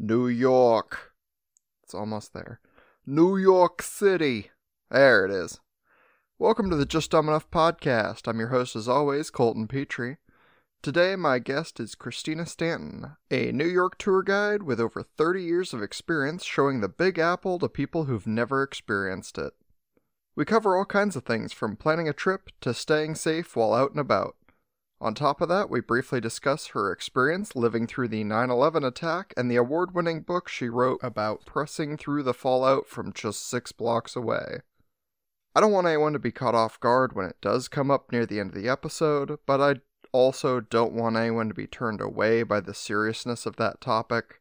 New York. It's almost there. New York City. There it is. Welcome to the Just Dumb Enough podcast. I'm your host, as always, Colton Petrie. Today, my guest is Christina Stanton, a New York tour guide with over 30 years of experience showing the Big Apple to people who've never experienced it. We cover all kinds of things from planning a trip to staying safe while out and about. On top of that, we briefly discuss her experience living through the 9 11 attack and the award winning book she wrote about pressing through the fallout from just six blocks away. I don't want anyone to be caught off guard when it does come up near the end of the episode, but I also don't want anyone to be turned away by the seriousness of that topic.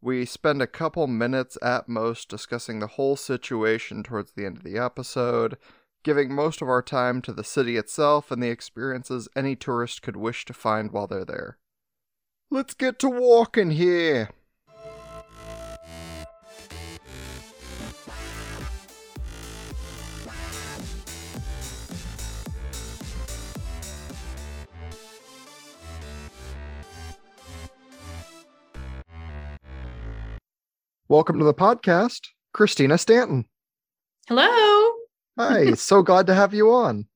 We spend a couple minutes at most discussing the whole situation towards the end of the episode, giving most of our time to the city itself and the experiences any tourist could wish to find while they're there. Let's get to walking here! Welcome to the podcast, Christina Stanton. Hello. Hi, so glad to have you on.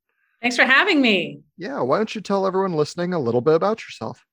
Thanks for having me. Yeah, why don't you tell everyone listening a little bit about yourself?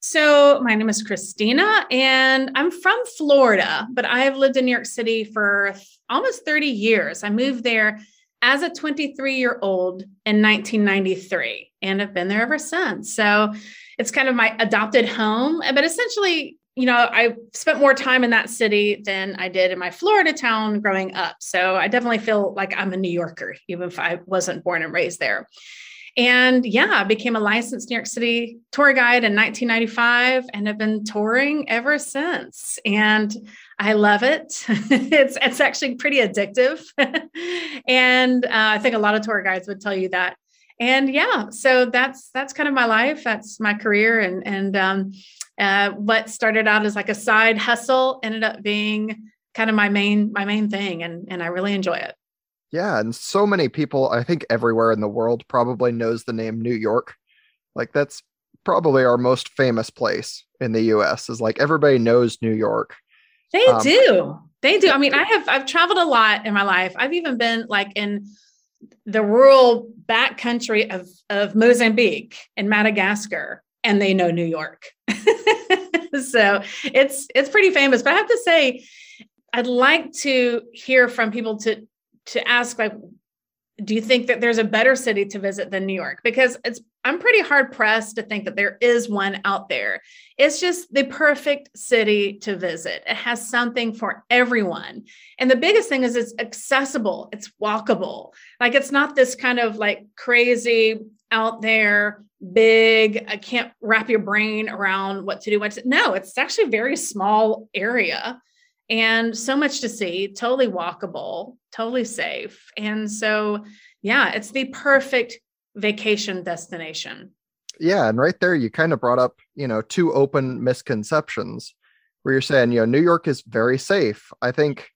So, my name is Christina, and I'm from Florida, but I've lived in New York City for almost 30 years. I moved there as a 23 year old in 1993 and have been there ever since. So, it's kind of my adopted home, but essentially, you know, I spent more time in that city than I did in my Florida town growing up. So I definitely feel like I'm a New Yorker, even if I wasn't born and raised there. And yeah, I became a licensed New York City tour guide in 1995 and have been touring ever since. And I love it. it's it's actually pretty addictive, and uh, I think a lot of tour guides would tell you that. And yeah, so that's that's kind of my life. That's my career, and and um, uh, what started out as like a side hustle ended up being kind of my main my main thing and and I really enjoy it. Yeah, and so many people I think everywhere in the world probably knows the name New York. Like that's probably our most famous place in the US is like everybody knows New York. They um, do. They do. I mean, I have I've traveled a lot in my life. I've even been like in the rural back country of of Mozambique and Madagascar and they know New York. so it's it's pretty famous. But I have to say, I'd like to hear from people to to ask like, do you think that there's a better city to visit than New York? Because it's I'm pretty hard pressed to think that there is one out there. It's just the perfect city to visit. It has something for everyone. And the biggest thing is it's accessible, it's walkable. Like it's not this kind of like crazy out there big i can't wrap your brain around what to do what to, no it's actually a very small area and so much to see totally walkable totally safe. And so yeah it's the perfect vacation destination. Yeah and right there you kind of brought up you know two open misconceptions where you're saying you know new york is very safe. I think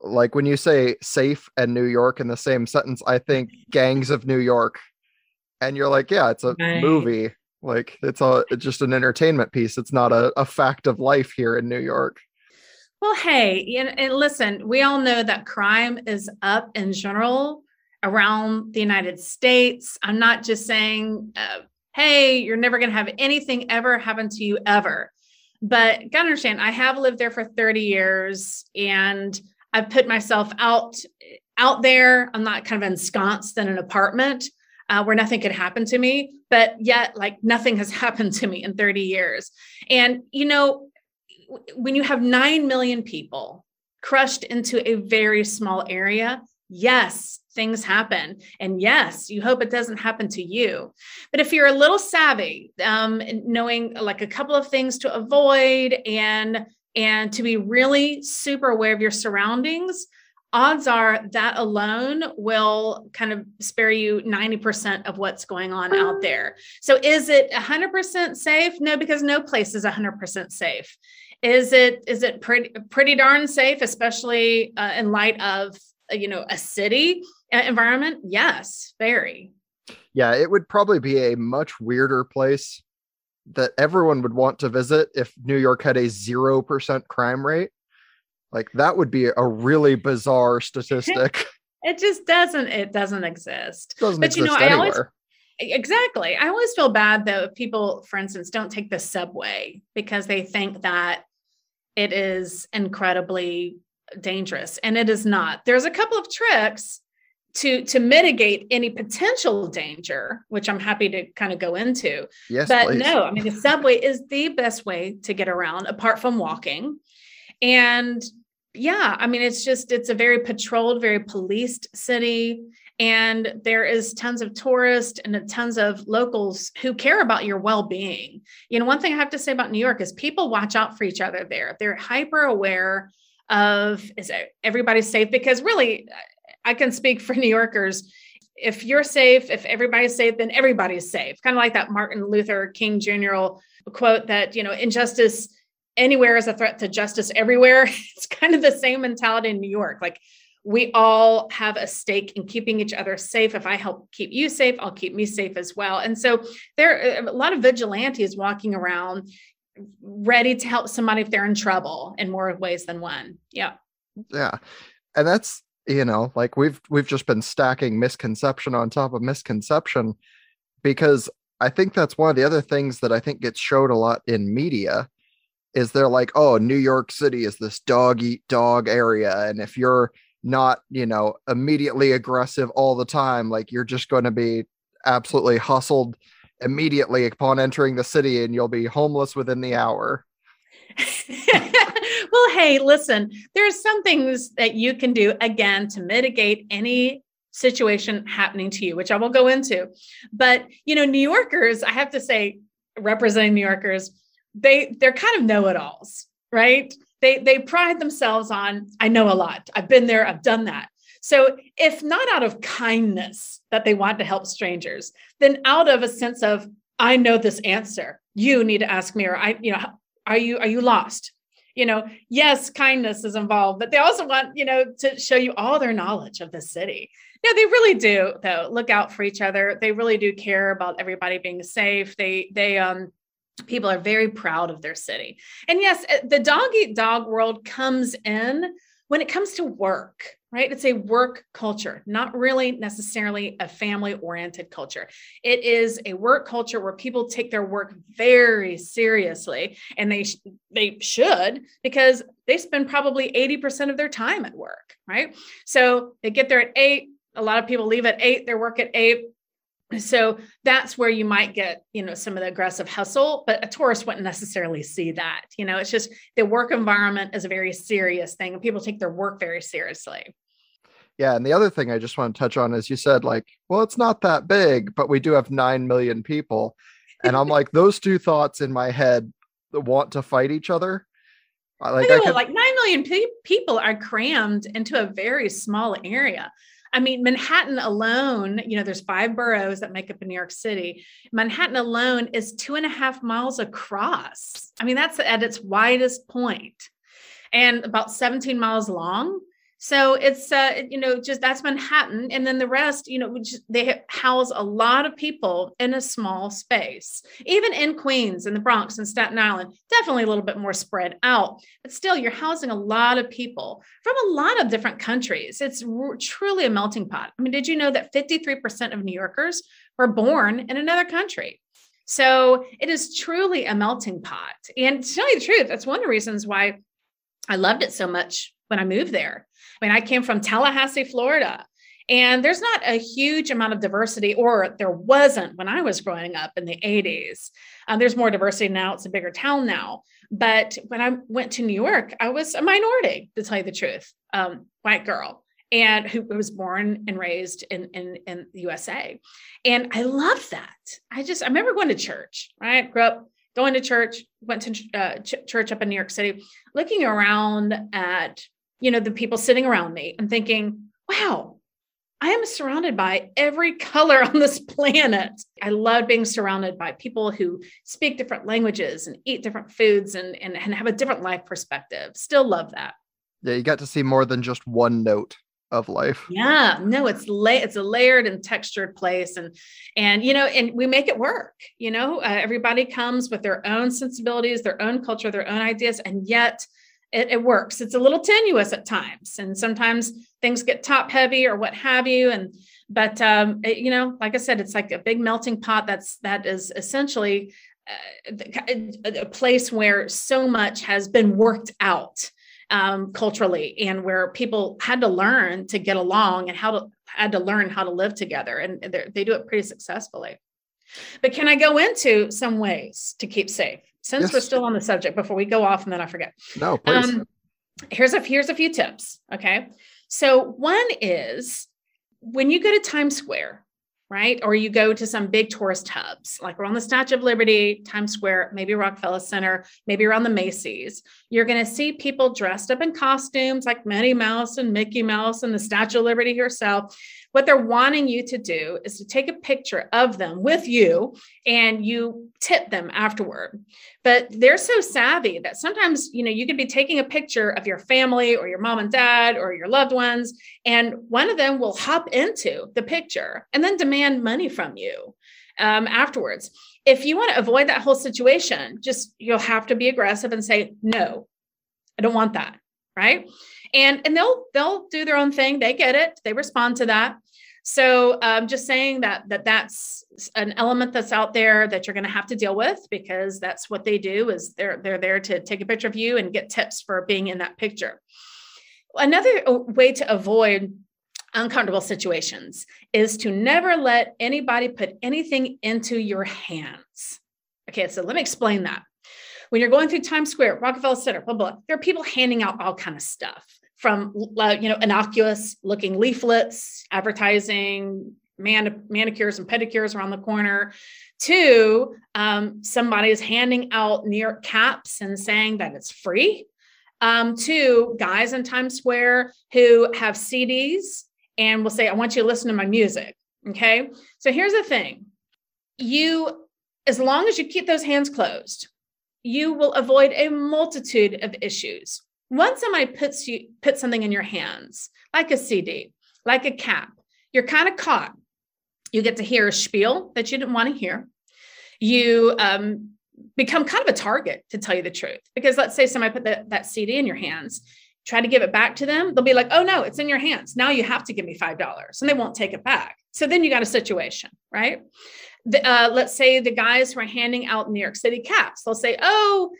like when you say safe and new york in the same sentence i think gangs of new york and you're like yeah it's a right. movie. Like it's a it's just an entertainment piece. It's not a, a fact of life here in new york. Well hey and, and listen we all know that crime is up in general around the united states. I'm not just saying uh, hey you're never going to have anything ever happen to you ever. But gotta understand i have lived there for 30 years and i've put myself out out there. I'm not kind of ensconced in an apartment uh, where nothing could happen to me, but yet like nothing has happened to me in 30 years. And, you know, when you have 9 million people crushed into a very small area, yes, things happen. And yes, you hope it doesn't happen to you. But if you're a little savvy, um, knowing like a couple of things to avoid and and to be really super aware of your surroundings, odds are that alone will kind of spare you 90% of what's going on out there. So is it 100% safe? No, because no place is 100% safe. Is it is it pretty pretty darn safe especially uh, in light of uh, you know a city uh, environment? Yes, very. Yeah, it would probably be a much weirder place that everyone would want to visit if New York had a 0% crime rate. Like that would be a really bizarre statistic. it just doesn't it doesn't exist. It doesn't but exist you know, anywhere. I always exactly. I always feel bad though if people, for instance, don't take the subway because they think that it is incredibly dangerous. And it is not. There's a couple of tricks to to mitigate any potential danger, which I'm happy to kind of go into. Yes, but please. no, I mean the subway is the best way to get around apart from walking. And yeah, I mean it's just it's a very patrolled, very policed city and there is tons of tourists and tons of locals who care about your well-being. You know, one thing I have to say about New York is people watch out for each other there. They're hyper aware of is everybody safe because really I can speak for New Yorkers. If you're safe, if everybody's safe, then everybody's safe. Kind of like that Martin Luther King Jr. quote that, you know, injustice anywhere is a threat to justice everywhere. It's kind of the same mentality in New York. Like we all have a stake in keeping each other safe. If I help keep you safe, I'll keep me safe as well. And so there are a lot of vigilantes walking around ready to help somebody if they're in trouble in more ways than one. Yeah. Yeah. And that's you know like we've we've just been stacking misconception on top of misconception because i think that's one of the other things that i think gets showed a lot in media is they're like oh new york city is this dog eat dog area and if you're not you know immediately aggressive all the time like you're just going to be absolutely hustled immediately upon entering the city and you'll be homeless within the hour well, hey, listen, there's some things that you can do again to mitigate any situation happening to you, which I will go into. But, you know, New Yorkers, I have to say, representing New Yorkers, they they're kind of know-it-alls, right? They they pride themselves on I know a lot. I've been there, I've done that. So, if not out of kindness that they want to help strangers, then out of a sense of I know this answer. You need to ask me, or I, you know, are you are you lost? You know, yes, kindness is involved, but they also want, you know, to show you all their knowledge of the city. No, they really do, though. Look out for each other. They really do care about everybody being safe. They they um people are very proud of their city. And yes, eh, the dog eat dog world comes in when it comes to work right? It's a work culture, not really necessarily a family oriented culture. It is a work culture where people take their work very seriously and they they should because they spend probably 80% of their time at work, right? So they get there at 8, a lot of people leave at 8, their work at 8 so that's where you might get you know some of the aggressive hustle but a tourist wouldn't necessarily see that you know? It's just the work environment is a very serious thing and people take their work very seriously. Yeah and the other thing i just want to touch on is you said like well it's not that big but we do have 9 million people. And i'm like those two thoughts in my head want to fight each other. Like, I could... like 9 million pe- people are crammed into a very small area I mean, Manhattan alone, you know, there's five boroughs that make up New York City. Manhattan alone is two and a half miles across. I mean, that's at its widest point and about 17 miles long. So it's uh, you know just that's Manhattan, and then the rest, you know, they house a lot of people in a small space. Even in Queens and the Bronx and Staten Island, definitely a little bit more spread out, but still, you're housing a lot of people from a lot of different countries. It's r- truly a melting pot. I mean, did you know that 53% of New Yorkers were born in another country? So it is truly a melting pot. And to tell you the truth, that's one of the reasons why I loved it so much when I moved there. I mean, I came from Tallahassee, Florida, and there's not a huge amount of diversity, or there wasn't when I was growing up in the 80s. Um, there's more diversity now, it's a bigger town now. But when I went to New York, I was a minority, to tell you the truth, um, white girl. And who was born and raised in, in, in the USA. And I loved that. I just, I remember going to church, right? Grew up going to church, went to uh, ch- church up in New York City, looking around at, you know, the people sitting around me and thinking, wow, I am surrounded by every color on this planet. I love being surrounded by people who speak different languages and eat different foods and, and, and have a different life perspective. Still love that. Yeah, you got to see more than just one note. of life. Yeah, no, it's la- it's a layered and textured place, and and you know, and we make it work. You know, uh, everybody comes with their own sensibilities, their own culture, their own ideas, and yet it, it works. It's a little tenuous at times, and sometimes things get top heavy or what have you, and but um, it, you know, like I said, it's like a big melting pot. That's that is essentially uh, a place where so much has been worked out um, culturally and where people had to learn to get along and how to had to learn how to live together and they do it pretty successfully but can i go into some ways to keep safe since yes. we're still on the subject before we go off and then i forget no please. Um, here's a here's a few tips okay so one is when you go to times square right? Or you go to some big tourist hubs, like around the Statue of Liberty, Times Square, maybe Rockefeller Center, maybe around the Macy's. You're going to see people dressed up in costumes like Minnie Mouse and Mickey Mouse and the Statue of Liberty herself. What they're wanting you to do is to take a picture of them with you and you tip them afterward. But they're so savvy that sometimes, you know, you could be taking a picture of your family or your mom and dad or your loved ones, and one of them will hop into the picture and then demand money from you um, afterwards. If you want to avoid that whole situation, just you'll have to be aggressive and say, no, I don't want that. Right and and they'll they'll do their own thing they get it they respond to that so um, just saying that that that's an element that's out there that you're going to have to deal with because that's what they do is they're they're there to take a picture of you and get tips for being in that picture. Another uh, way to avoid uncomfortable situations is to never let anybody put anything into your hands. Okay so let me explain that. When you're going through Times Square, Rockefeller Center, blah, blah, there are people handing out all kind of stuff from, uh, you know, innocuous looking leaflets, advertising, man- manicures and pedicures around the corner, to um, somebody is handing out New York caps and saying that it's free, um, to guys in Times Square who have CDs and will say, I want you to listen to my music. Okay. So here's the thing you, as long as you keep those hands closed, you will avoid a multitude of issues. Once somebody puts you put something in your hands, like a CD, like a cap, you're kind of caught. You get to hear a spiel that you didn't want to hear. You um, become kind of a target, to tell you the truth, because let's say somebody put the, that CD in your hands, try to give it back to them, they'll be like, "Oh no, it's in your hands. Now you have to give me five dollars," and they won't take it back. So then you got a situation, right? the, uh, let's say the guys who are handing out New York City caps, they'll say, Oh,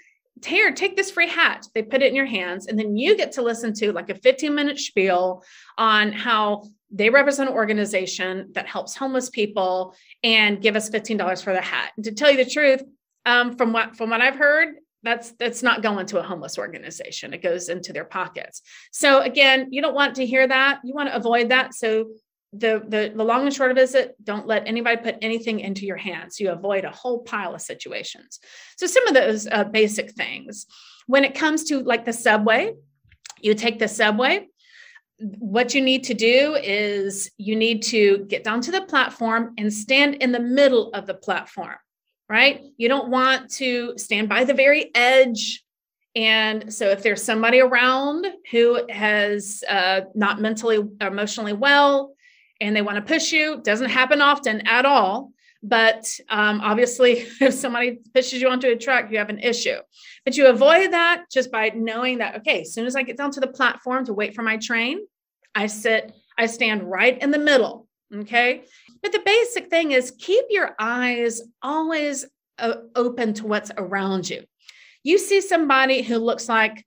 here, take this free hat. They put it in your hands. And then you get to listen to like a 15 minute spiel on how they represent an organization that helps homeless people and give us $15 for the hat. And to tell you the truth, um, from what from what I've heard, that's that's not going to a homeless organization. It goes into their pockets. So again, you don't want to hear that. You want to avoid that. So the, the the long and short of it is it don't let anybody put anything into your hands. You avoid a whole pile of situations. So some of those uh, basic things. When it comes to like the subway you take the subway. What you need to do is you need to get down to the platform and stand in the middle of the platform right? You don't want to stand by the very edge. And so if there's somebody around who has uh, not mentally emotionally well and they want to push you. Doesn't happen often at all. But um, obviously, if somebody pushes you onto a truck, you have an issue. But you avoid that just by knowing that, okay, as soon as I get down to the platform to wait for my train, I sit, I stand right in the middle. Okay. But the basic thing is keep your eyes always uh, open to what's around you. You see somebody who looks like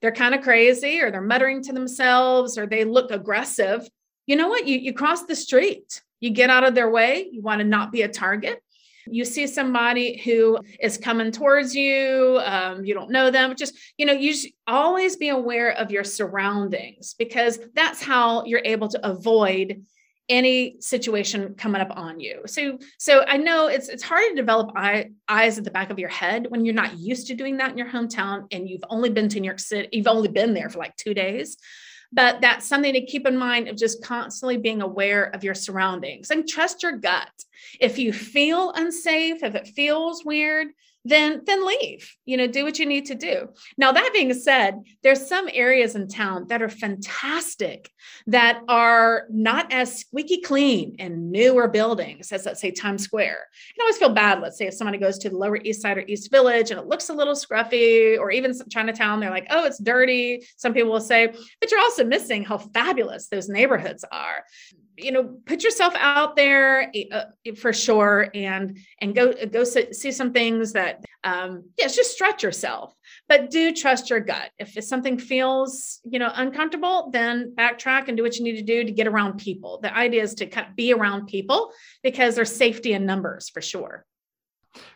they're kind of crazy or they're muttering to themselves or they look aggressive you know what? You, you cross the street, you get out of their way, you want to not be a target. You see somebody who is coming towards you, um, you don't know them, just, you know, you always be aware of your surroundings because that's how you're able to avoid any situation coming up on you. So so I know it's it's hard to develop eye, eyes at the back of your head when you're not used to doing that in your hometown and you've only been to New York City, you've only been there for like 2 days but that's something to keep in mind of just constantly being aware of your surroundings and trust your gut. If you feel unsafe, if it feels weird, then then leave you know do what you need to do. Now that being said there's some areas in town that are fantastic that are not as squeaky clean in newer buildings as let's say times square. And i always feel bad let's say if somebody goes to the lower east side or east village and it looks a little scruffy or even chinatown they're like oh it's dirty some people will say. But you're also missing how fabulous those neighborhoods are you know put yourself out there uh, for sure and and go go see some things that um yes just stretch yourself but do trust your gut. If something feels you know uncomfortable then backtrack and do what you need to do to get around people. The idea is to kind of be around people because there's safety in numbers for sure.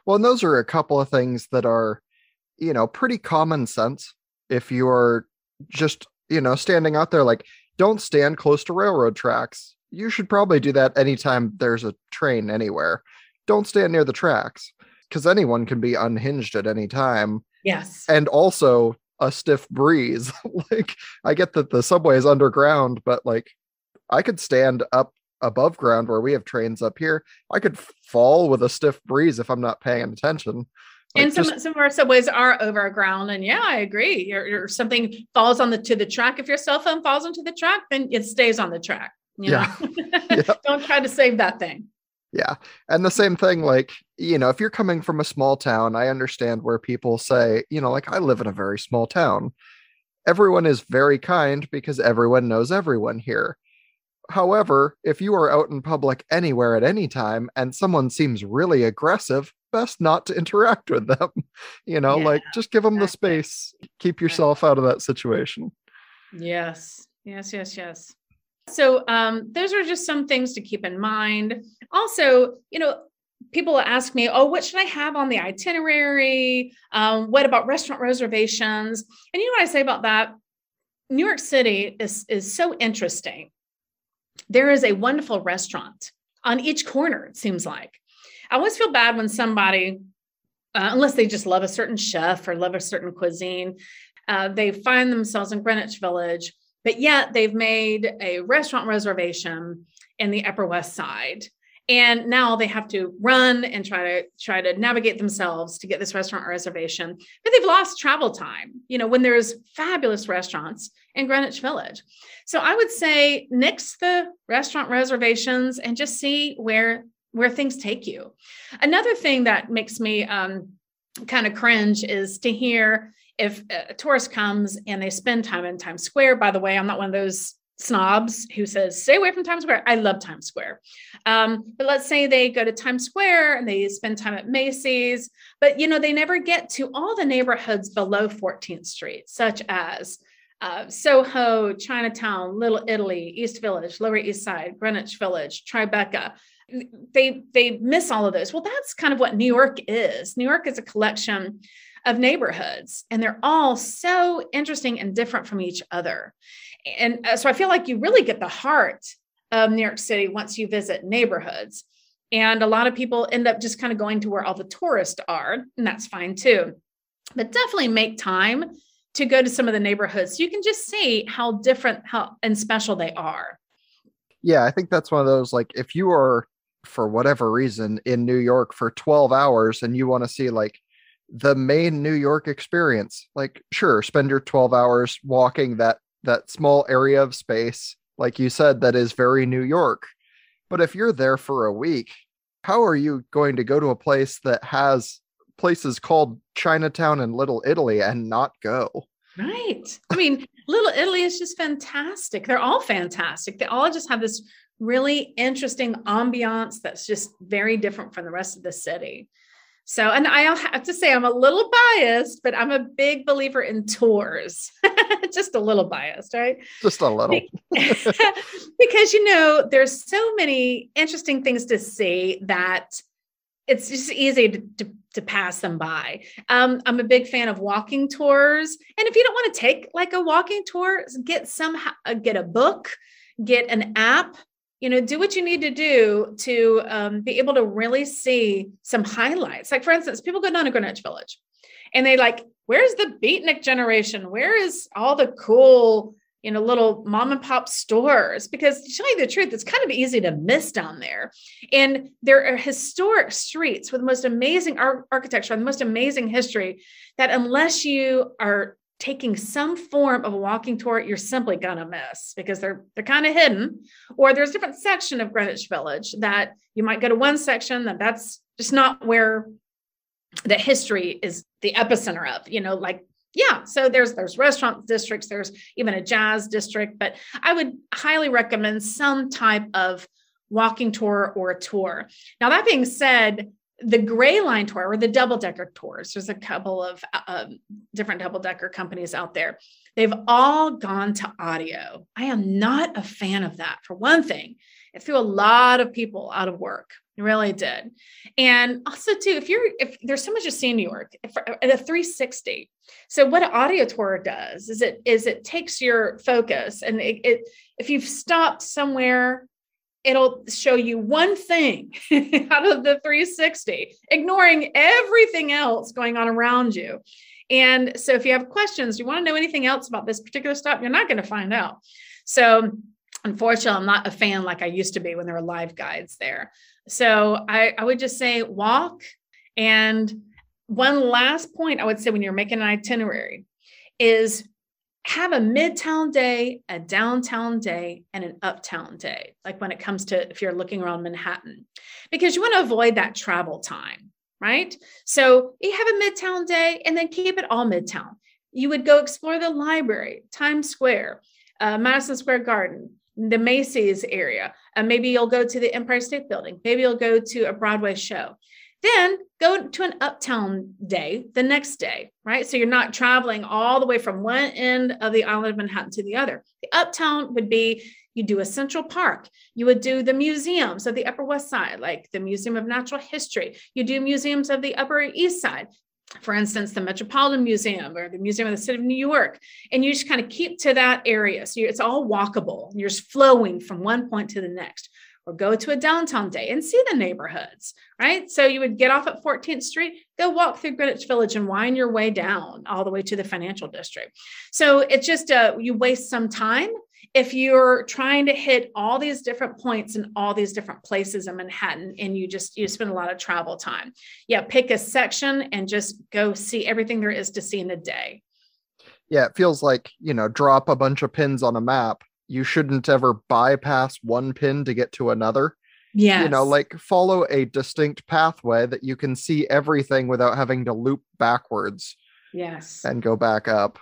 Well and those are a couple of things that are you know pretty common sense if you're just you know standing out there like don't stand close to railroad tracks you should probably do that anytime there's a train anywhere. Don't stand near the tracks because anyone can be unhinged at any time. Yes. And also a stiff breeze. like I get that the subway is underground, but like I could stand up above ground where we have trains up here. I could fall with a stiff breeze if I'm not paying attention. Like and some just, some of our subways are over ground, and yeah, I agree. You're, you're, something falls on the to the track. If your cell phone falls onto the track, then it stays on the track. You know? yeah. Don't try to save that thing. Yeah. And the same thing, like, you know, if you're coming from a small town, I understand where people say, you know, like, I live in a very small town. Everyone is very kind because everyone knows everyone here. However, if you are out in public anywhere at any time and someone seems really aggressive, best not to interact with them. You know, yeah, like just give them exactly. the space, keep yourself out of that situation. Yes. Yes, yes, yes. So um, those are just some things to keep in mind. Also, you know, people ask me, oh, what should I have on the itinerary? Um, what about restaurant reservations? And you know what I say about that? New York City is, is so interesting. There is a wonderful restaurant on each corner, it seems like. I always feel bad when somebody, uh, unless they just love a certain chef or love a certain cuisine, uh, they find themselves in Greenwich Village but yet they've made a restaurant reservation in the Upper West Side. And now they have to run and try to try to navigate themselves to get this restaurant reservation. But they've lost travel time, you know, when there's fabulous restaurants in Greenwich Village. So I would say nix the restaurant reservations and just see where where things take you. Another thing that makes me um, kind of cringe is to hear if a tourist comes and they spend time in Times Square, by the way, I'm not one of those snobs who says stay away from Times Square. I love Times Square. Um, but let's say they go to Times Square and they spend time at Macy's, but you know they never get to all the neighborhoods below 14th Street, such as uh, Soho, Chinatown, Little Italy, East Village, Lower East Side, Greenwich Village, Tribeca. They they miss all of those. Well, that's kind of what New York is. New York is a collection of neighborhoods, and they're all so interesting and different from each other. And uh, so I feel like you really get the heart of New York City once you visit neighborhoods. And a lot of people end up just kind of going to where all the tourists are, and that's fine too. But definitely make time to go to some of the neighborhoods so you can just see how different how and special they are. Yeah, I think that's one of those like if you are for whatever reason in New York for 12 hours and you want to see like the main New York experience. Like, sure, spend your 12 hours walking that that small area of space, like you said, that is very New York. But if you're there for a week, how are you going to go to a place that has places called Chinatown and Little Italy and not go? Right. I mean, Little Italy is just fantastic. They're all fantastic. They all just have this really interesting ambiance that's just very different from the rest of the city. So, and I'll have to say, I'm a little biased, but I'm a big believer in tours. Just a little biased, right? Just a little. because, you know, there's so many interesting things to see that it's just easy to, to, to pass them by. Um, I'm a big fan of walking tours. And if you don't want to take like a walking tour, get some, get a book, get an app you know do what you need to do to um, be able to really see some highlights. Like for instance people go down to greenwich village and they like where's the beatnik generation? Where is all the cool you know, little mom and pop stores? Because to tell you the truth, it's kind of easy to miss down there. And there are historic streets with the most amazing ar- architecture and the most amazing history that unless you are taking some form of a walking tour, you're simply gonna miss because they're they're kind of hidden. Or there's different section of Greenwich Village that you might go to one section that that's just not where the history is the epicenter of, you know, like yeah so there's there's restaurant districts there's even a jazz district but i would highly recommend some type of walking tour or a tour now that being said the gray line tour or the double decker tours there's a couple of um, different double decker companies out there they've all gone to audio i am not a fan of that for one thing it threw a lot of people out of work it really did. And also too, if you're if there's so much to see in New York, if, at a 360. So what an audio tour does is it is it takes your focus and it, it if you've stopped somewhere, it'll show you one thing out of the 360, ignoring everything else going on around you. And so if you have questions, you want to know anything else about this particular stop, you're not going to find out. So unfortunately, I'm not a fan like I used to be when there were live guides there. So I, I would just say walk. And one last point I would say when you're making an itinerary is have a midtown day, a downtown day, and an uptown day, like when it comes to if you're looking around Manhattan, because you want to avoid that travel time, right? So you have a midtown day and then keep it all midtown. You would go explore the library, Times Square, uh, Madison Square Garden, the Macy's area. and maybe you'll go to the Empire State Building. Maybe you'll go to a Broadway show. Then go to an uptown day the next day, right? So you're not traveling all the way from one end of the island of Manhattan to the other. The uptown would be you do a Central Park. You would do the museums of the Upper West Side, like the Museum of Natural History. You do museums of the Upper East Side for instance, the Metropolitan Museum or the Museum of the City of New York, and you just kind of keep to that area. So it's all walkable. You're just flowing from one point to the next. Or go to a downtown day and see the neighborhoods, right? So you would get off at 14th Street, go walk through Greenwich Village and wind your way down all the way to the financial district. So it's just uh, you waste some time if you're trying to hit all these different points in all these different places in Manhattan and you just you spend a lot of travel time. Yeah, pick a section and just go see everything there is to see in a day. Yeah, it feels like, you know, drop a bunch of pins on a map. You shouldn't ever bypass one pin to get to another. Yeah. You know, like follow a distinct pathway that you can see everything without having to loop backwards. Yes. And go back up.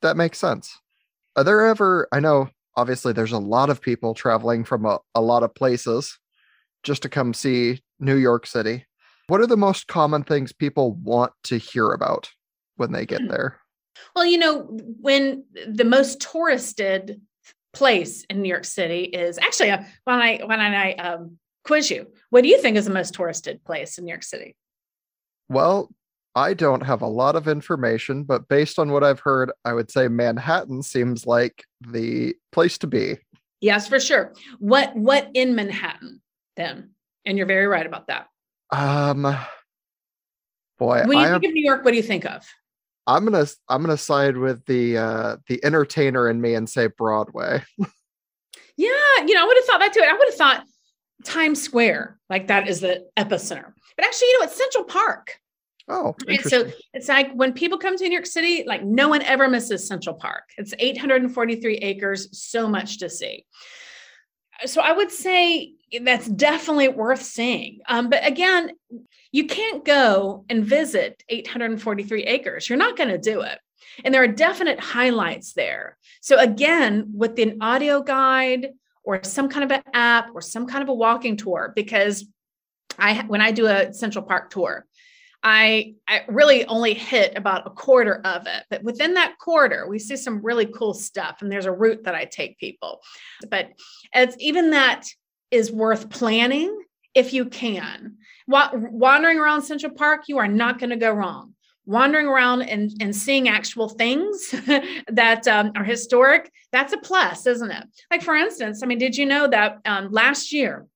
That makes sense. Are there ever, I know obviously there's a lot of people traveling from a, a lot of places just to come see New York City. What are the most common things people want to hear about when they get there? Well, you know, when the most touristed place in New York City is actually uh, when I when I um, quiz you, what do you think is the most touristed place in New York City? Well, I don't have a lot of information, but based on what I've heard, I would say Manhattan seems like the place to be. Yes, for sure. What what in Manhattan then? And you're very right about that. Um boy, when you I think am, of New York, what do you think of? I'm gonna I'm gonna side with the uh the entertainer in me and say Broadway. yeah, you know, I would have thought that too. I would have thought Times Square, like that is the epicenter. But actually, you know, it's Central Park. Oh, so it's like when people come to New York City, like no one ever misses Central Park. It's 843 acres, so much to see. So I would say that's definitely worth seeing. Um, but again, you can't go and visit 843 acres. You're not going to do it. And there are definite highlights there. So again, with an audio guide or some kind of an app or some kind of a walking tour, because I when I do a Central Park tour, I, I really only hit about a quarter of it. But within that quarter, we see some really cool stuff. And there's a route that I take people. But it's even that is worth planning if you can. Wandering around Central Park, you are not going to go wrong. Wandering around and, and seeing actual things that um, are historic, that's a plus, isn't it? Like, for instance, I mean, did you know that um, last year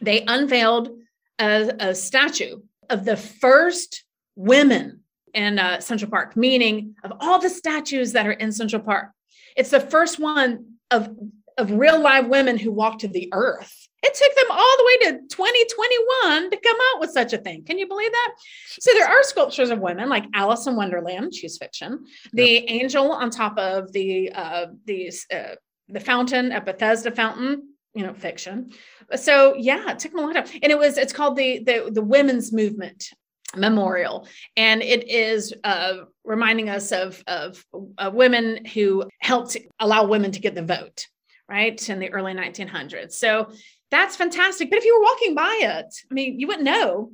they unveiled a, a statue of the first women in uh, Central Park, meaning of all the statues that are in Central Park, It's the first one of of real live women who walked to the earth. It took them all the way to 2021 to come out with such a thing. Can you believe that? So there are sculptures of women like Alice in Wonderland, she's fiction. The yep. angel on top of the uh, these uh, the fountain at Bethesda Fountain, you know, fiction. So yeah, it took them a long time, and it was it's called the the the women's movement memorial and it is uh, reminding us of, of uh, women who helped allow women to get the vote right in the early 1900s so that's fantastic. But if you were walking by it i mean you wouldn't know.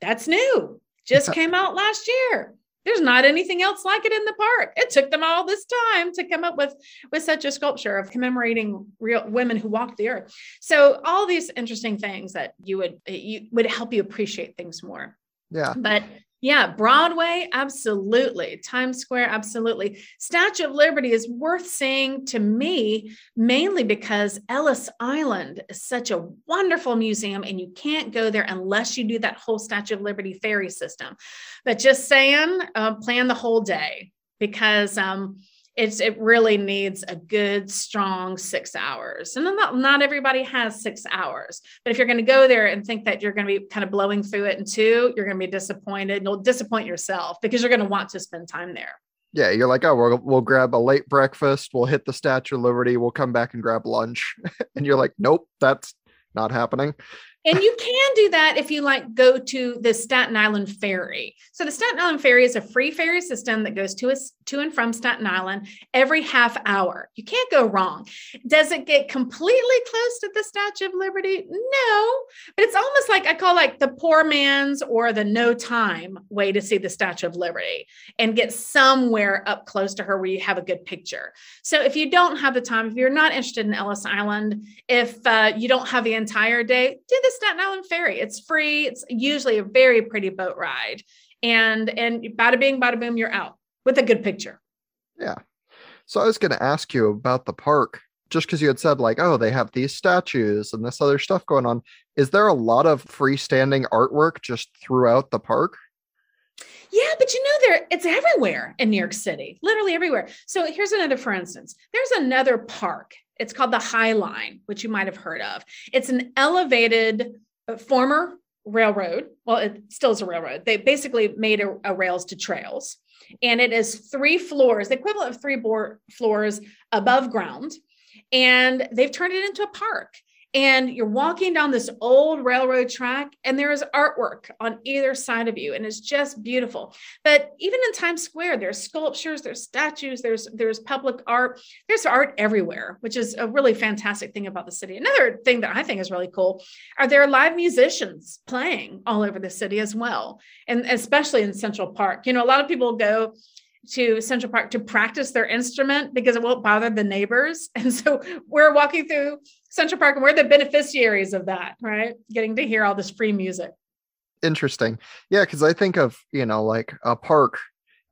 That's new. Just came out last year. There's not anything else like it in the park. It took them all this time to come up with with such a sculpture of commemorating real women who walked the earth. So all these interesting things that you would you would help you appreciate things more. Yeah. But yeah, Broadway, absolutely. Times Square, absolutely. Statue of Liberty is worth seeing to me, mainly because Ellis Island is such a wonderful museum, and you can't go there unless you do that whole Statue of Liberty ferry system. But just saying, uh, plan the whole day because um, it's it really needs a good strong six hours. And not, not everybody has six hours but if you're going to go there and think that you're going to be kind of blowing through it in two you're going to be disappointed. And you'll disappoint yourself because you're going to want to spend time there. Yeah you're like oh we'll, we'll grab a late breakfast. We'll hit the statue of liberty. We'll come back and grab lunch. And you're like nope that's not happening and you can do that if you like go to the Staten Island Ferry. So the Staten Island Ferry is a free ferry system that goes to us to and from Staten Island every half hour. You can't go wrong. Does it get completely close to the Statue of Liberty? No, but it's almost like I call like the poor man's or the no time way to see the Statue of Liberty and get somewhere up close to her where you have a good picture. So if you don't have the time, if you're not interested in Ellis Island, if uh, you don't have the entire day, do this Staten Island Ferry. It's free. It's usually a very pretty boat ride. And and bada bing, bada boom, you're out with a good picture. Yeah. So I was going to ask you about the park just because you had said like, oh, they have these statues and this other stuff going on. Is there a lot of freestanding artwork just throughout the park? Yeah, but you know there it's everywhere in New York City, literally everywhere. So here's another for instance. There's another park it's called the High Line, which you might have heard of. It's an elevated uh, former railroad. Well, it still is a railroad. They basically made a, a rails to trails, and it is three floors, the equivalent of three board floors above ground, and they've turned it into a park and you're walking down this old railroad track and there is artwork on either side of you and it's just beautiful. But even in times square there's sculptures there's statues there's there's public art. There's art everywhere which is a really fantastic thing about the city. Another thing that i think is really cool are there live musicians playing all over the city as well and especially in central park. You know a lot of people go to Central Park to practice their instrument because it won't bother the neighbors. And so we're walking through Central Park and we're the beneficiaries of that, right? Getting to hear all this free music. Interesting. Yeah, because I think of, you know, like a park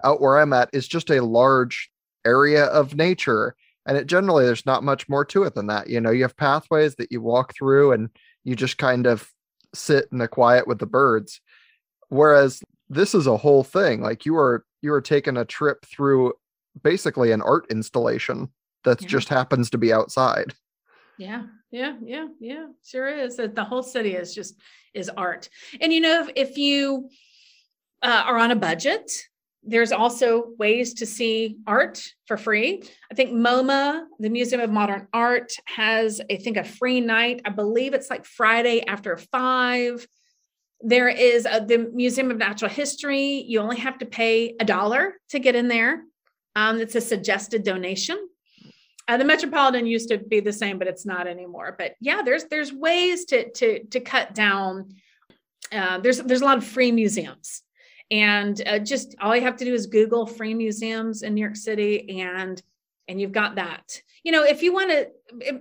out where I'm at is just a large area of nature. And it generally, there's not much more to it than that. You know, you have pathways that you walk through and you just kind of sit in the quiet with the birds. Whereas this is a whole thing. Like you are you are taking a trip through basically an art installation that yeah. just happens to be outside. Yeah, yeah, yeah, yeah. Sure is. The whole city is just is art. And you know, if, if you uh, are on a budget, there's also ways to see art for free. I think MoMA, the Museum of Modern Art, has I think a free night. I believe it's like Friday after five there is a, the Museum of Natural History. You only have to pay a dollar to get in there. Um, it's a suggested donation. Uh, the Metropolitan used to be the same, but it's not anymore. But yeah, there's there's ways to to to cut down. Uh, there's there's a lot of free museums, and uh, just all you have to do is Google free museums in New York City, and and you've got that. You know, if you want to,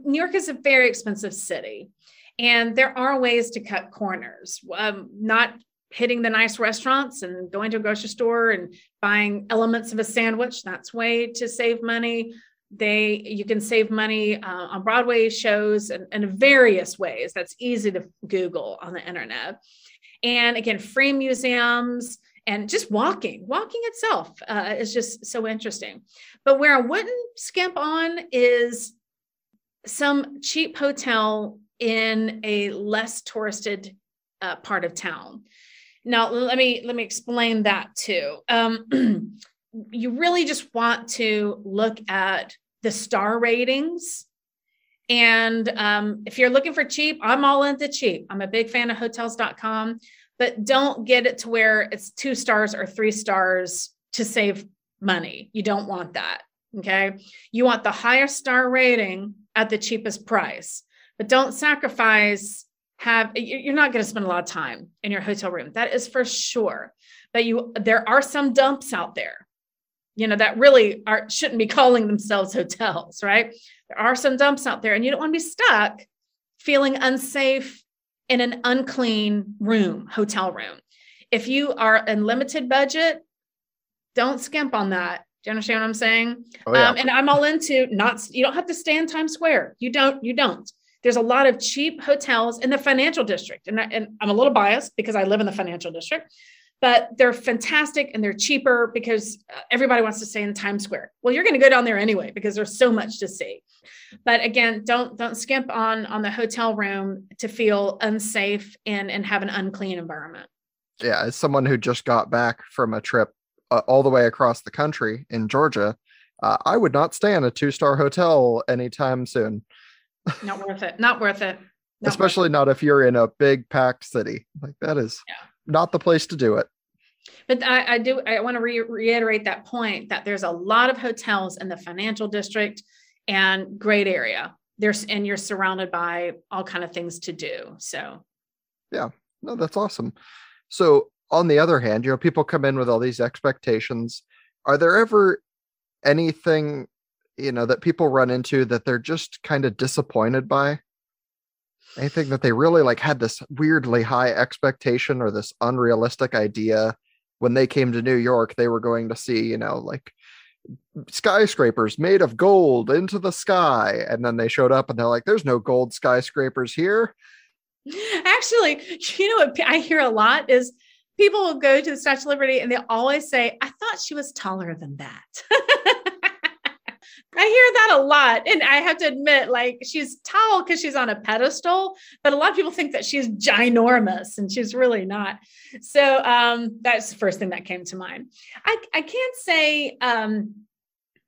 New York is a very expensive city. And there are ways to cut corners, um, not hitting the nice restaurants and going to a grocery store and buying elements of a sandwich. That's way to save money. They you can save money uh, on Broadway shows and various ways. That's easy to Google on the internet. And again, free museums and just walking walking itself uh, is just so interesting but where i wouldn't skimp on is some cheap hotel in a less touristed uh, part of town now let me let me explain that too um, you really just want to look at the star ratings and um, if you're looking for cheap i'm all into cheap i'm a big fan of hotels.com but don't get it to where it's two stars or three stars to save money. You don't want that. Okay. You want the highest star rating at the cheapest price, but don't sacrifice have you're not going to spend a lot of time in your hotel room that is for sure but you there are some dumps out there you know that really are shouldn't be calling themselves hotels right there are some dumps out there and you don't want to be stuck feeling unsafe in an unclean room, hotel room. If you are in limited budget, don't skimp on that. Do you understand what I'm saying? Oh, yeah. um, and I'm all into not, you don't have to stay in Times Square. You don't, you don't. There's a lot of cheap hotels in the financial district. And, I, and I'm a little biased because I live in the financial district, but they're fantastic and they're cheaper because uh, everybody wants to stay in Times Square. Well, you're going to go down there anyway because there's so much to see but again don't don't skimp on on the hotel room to feel unsafe and and have an unclean environment yeah as someone who just got back from a trip uh, all the way across the country in georgia uh, i would not stay in a two star hotel anytime soon not worth it. Not worth it. Not especially worth it. not if you're in a big packed city. Like that is yeah. not the place to do it. But I, I do I want to re- reiterate that point that there's a lot of hotels in the financial district and great area. There's and you're surrounded by all kind of things to do so. Yeah. No that's awesome. So on the other hand you know people come in with all these expectations. Are there ever anything you know that people run into that they're just kind of disappointed by anything that they really like had this weirdly high expectation or this unrealistic idea when they came to new york they were going to see you know like skyscrapers made of gold into the sky. And then they showed up and they're like, there's no gold skyscrapers here. Actually, you know what I hear a lot is people will go to the Statue of Liberty and they always say, I thought she was taller than that. I hear that a lot. And I have to admit, like, she's tall because she's on a pedestal, but a lot of people think that she's ginormous and she's really not. So um, that's the first thing that came to mind. I, I can't say, um,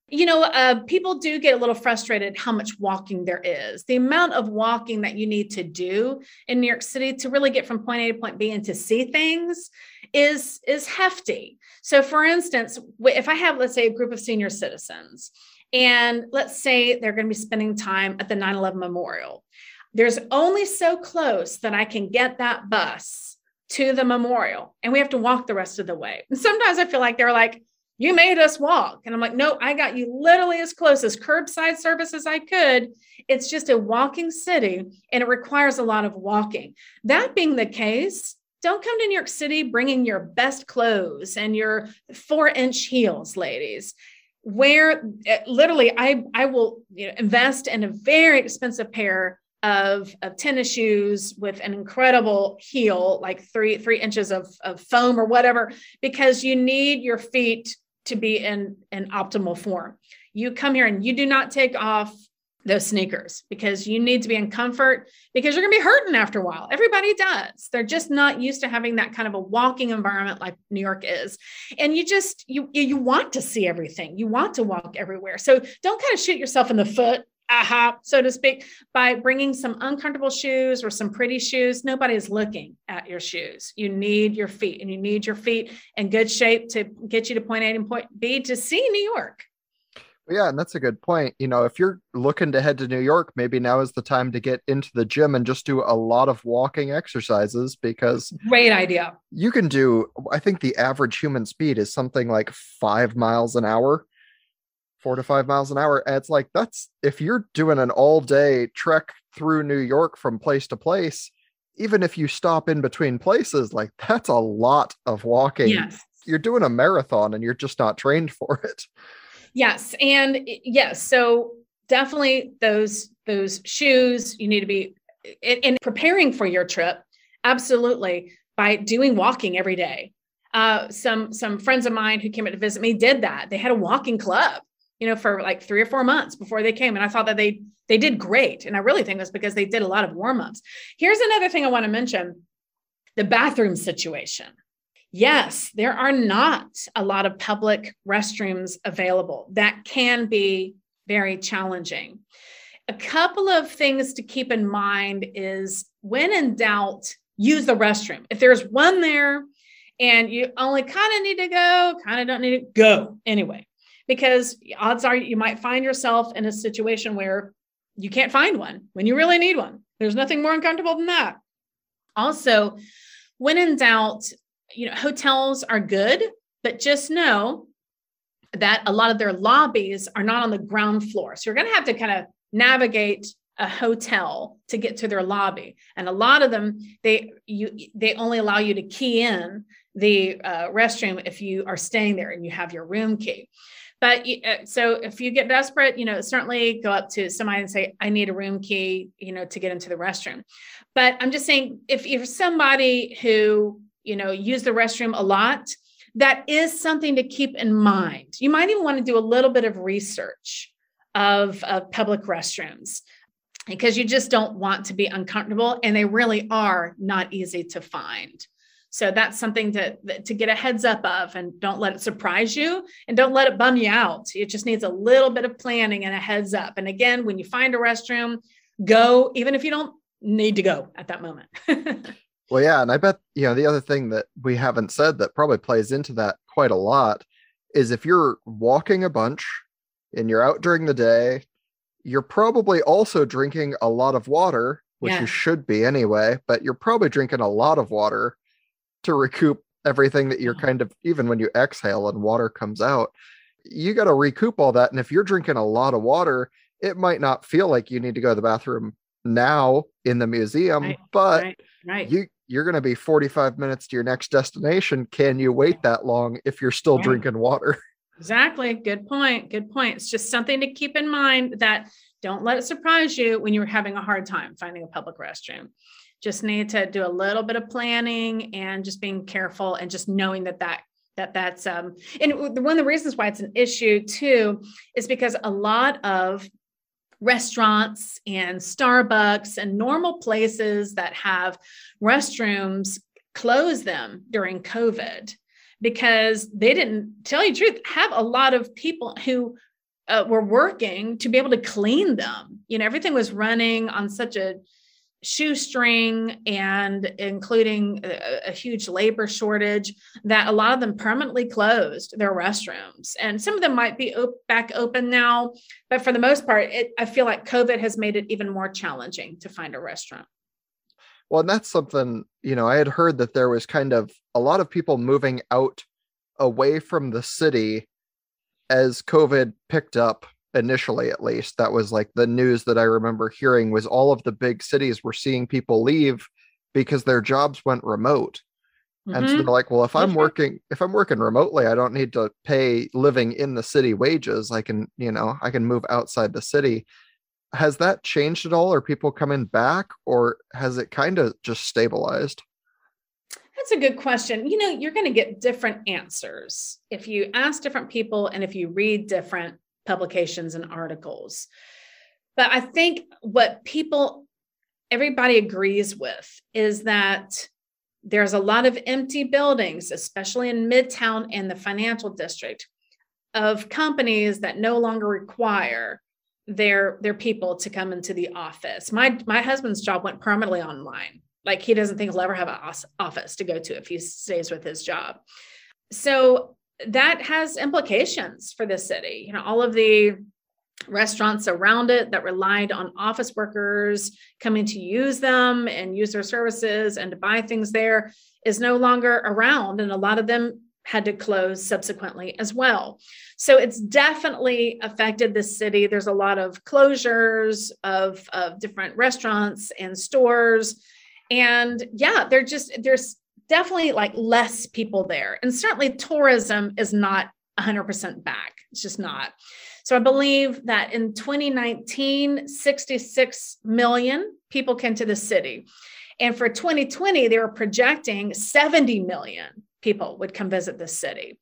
you know, uh, people do get a little frustrated how much walking there is. The amount of walking that you need to do in New York City to really get from point A to point B and to see things is is hefty. So, for instance, if I have, let's say, a group of senior citizens, and let's say they're going to be spending time at the 9 11 memorial. There's only so close that I can get that bus to the memorial, and we have to walk the rest of the way. And sometimes I feel like they're like, you made us walk. And I'm like, no, I got you literally as close as curbside service as I could. It's just a walking city and it requires a lot of walking. That being the case, don't come to New York City bringing your best clothes and your four inch heels, ladies where eh, literally I I will you know, invest in a very expensive pair of, of tennis shoes with an incredible heel, like three three inches of, of foam or whatever, because you need your feet to be in in optimal form. You come here and you do not take off those sneakers because you need to be in comfort because you're going to be hurting after a while. Everybody does. They're just not used to having that kind of a walking environment like New York is. And you just you you want to see everything. You want to walk everywhere. So don't kind of shoot yourself in the foot aha, so to speak, by bringing some uncomfortable shoes or some pretty shoes. Nobody is looking at your shoes. You need your feet, and you need your feet in good shape to get you to point A and point B to see New York. Yeah, and that's a good point. You know, if you're looking to head to New York, maybe now is the time to get into the gym and just do a lot of walking exercises because great idea. You can do, I think the average human speed is something like five miles an hour, four to five miles an hour. And it's like, that's if you're doing an all day trek through New York from place to place, even if you stop in between places, like that's a lot of walking. Yes. You're doing a marathon and you're just not trained for it. Yes, and yes, so definitely those those shoes you need to be in, in preparing for your trip. Absolutely, by doing walking every day. Uh, some some friends of mine who came to visit me did that. They had a walking club, you know, for like three or four months before they came, and I thought that they they did great. And I really think that's because they did a lot of warm ups. Here's another thing I want to mention: the bathroom situation. Yes, there are not a lot of public restrooms available. That can be very challenging. A couple of things to keep in mind is when in doubt, use the restroom. If there's one there and you only kind of need to go, kind of don't need to go anyway, because odds are you might find yourself in a situation where you can't find one when you really need one. There's nothing more uncomfortable than that. Also, when in doubt, you know, hotels are good, but just know that a lot of their lobbies are not on the ground floor. So you're going to have to kind of navigate a hotel to get to their lobby. And a lot of them they you they only allow you to key in the uh, restroom if you are staying there and you have your room key. But uh, so if you get desperate you know certainly go up to somebody and say i need a room key you know to get into the restroom. But i'm just saying if you're somebody who you know use the restroom a lot that is something to keep in mind. You might even want to do a little bit of research of, of public restrooms because you just don't want to be uncomfortable and they really are not easy to find. So that's something to to get a heads up of and don't let it surprise you and don't let it bum you out. It just needs a little bit of planning and a heads up. And again when you find a restroom go even if you don't need to go at that moment well yeah and i bet you know the other thing that we haven't said that probably plays into that quite a lot is if you're walking a bunch and you're out during the day you're probably also drinking a lot of water, which yeah. you should be anyway, but you're probably drinking a lot of water to recoup everything that you're mm-hmm. kind of, even when you exhale and water comes out, you got to recoup all that. And if you're drinking a lot of water, it might not feel like you need to go to the bathroom now in the museum, right, but right, right. you you're going to be 45 minutes to your next destination. Can you wait that long if you're still drinking water? Exactly. Good point. Good point. It's just something to keep in mind that don't let it surprise you when you're having a hard time finding a public restroom. Just need to do a little bit of planning and just being careful and just knowing that that that that's um and one of the reasons why it's an issue too is because a lot of restaurants and Starbucks and normal places that have restrooms close them during COVID because they didn't tell you the truth have a lot of people who uh, were working to be able to clean them. You know everything was running on such a shoestring and including a, a, huge labor shortage that a lot of them permanently closed their restrooms. And some of them might be op- back open now but for the most part it, i feel like covid has made it even more challenging to find a restaurant well, and that's something, you know, I had heard that there was kind of a lot of people moving out away from the city as COVID picked up initially, at least. That was like the news that I remember hearing was all of the big cities were seeing people leave because their jobs went remote. Mm-hmm. And so mm-hmm. they're like, well, if I'm working, if I'm working remotely, I don't need to pay living in the city wages. I can, you know, I can move outside the city has that changed at all? Are people coming back or has it kind of just stabilized? That's a good question. You know, you're going to get different answers if you ask different people and if you read different publications and articles. But I think what people, everybody agrees with is that there's a lot of empty buildings, especially in Midtown and the financial district, of companies that no longer require their their people to come into the office. My my husband's job went permanently online. Like he doesn't think he'll ever have an office to go to if he stays with his job. So that has implications for the city. You know, all of the restaurants around it that relied on office workers coming to use them and use their services and to buy things there is no longer around and a lot of them had to close subsequently as well. So it's definitely affected the city. There's a lot of closures of, of different restaurants and stores. And yeah, they're just, there's definitely like less people there. And certainly tourism is not 100% back. It's just not. So I believe that in 2019, 66 million people came to the city. And for 2020, they were projecting 70 million people would come visit the city.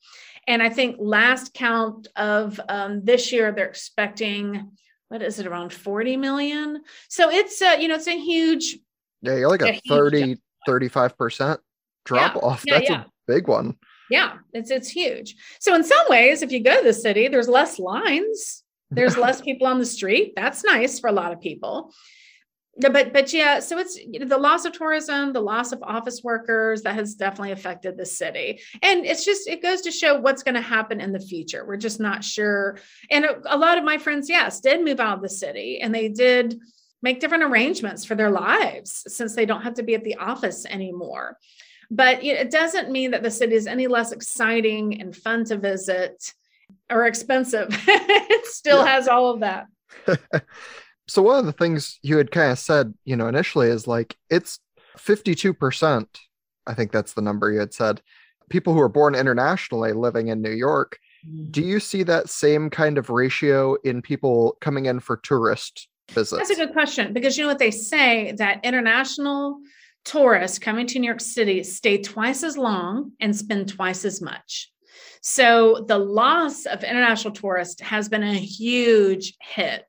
And I think last count of um, this year, they're expecting what is it around 40 million? So it's a, you know, it's a huge. Yeah, you're like a, a 30, 35% drop yeah. off. That's yeah, yeah. a big one. Yeah, it's it's huge. So in some ways, if you go to the city, there's less lines. There's less people on the street. That's nice for a lot of people but but yeah so it's you know, the loss of tourism the loss of office workers that has definitely affected the city and it's just it goes to show what's going to happen in the future we're just not sure and a, a, lot of my friends yes did move out of the city and they did make different arrangements for their lives since they don't have to be at the office anymore but it doesn't mean that the city is any less exciting and fun to visit or expensive it still yeah. has all of that so one of the things you had kind of said, you know, initially is like it's 52%, I think that's the number you had said, people who are born internationally living in New York. Do mm-hmm. you see that same kind of ratio in people coming in for tourist visits? That's a good question because you know what they say that international tourists coming to New York City stay twice as long and spend twice as much. So the loss of international tourists has been a huge hit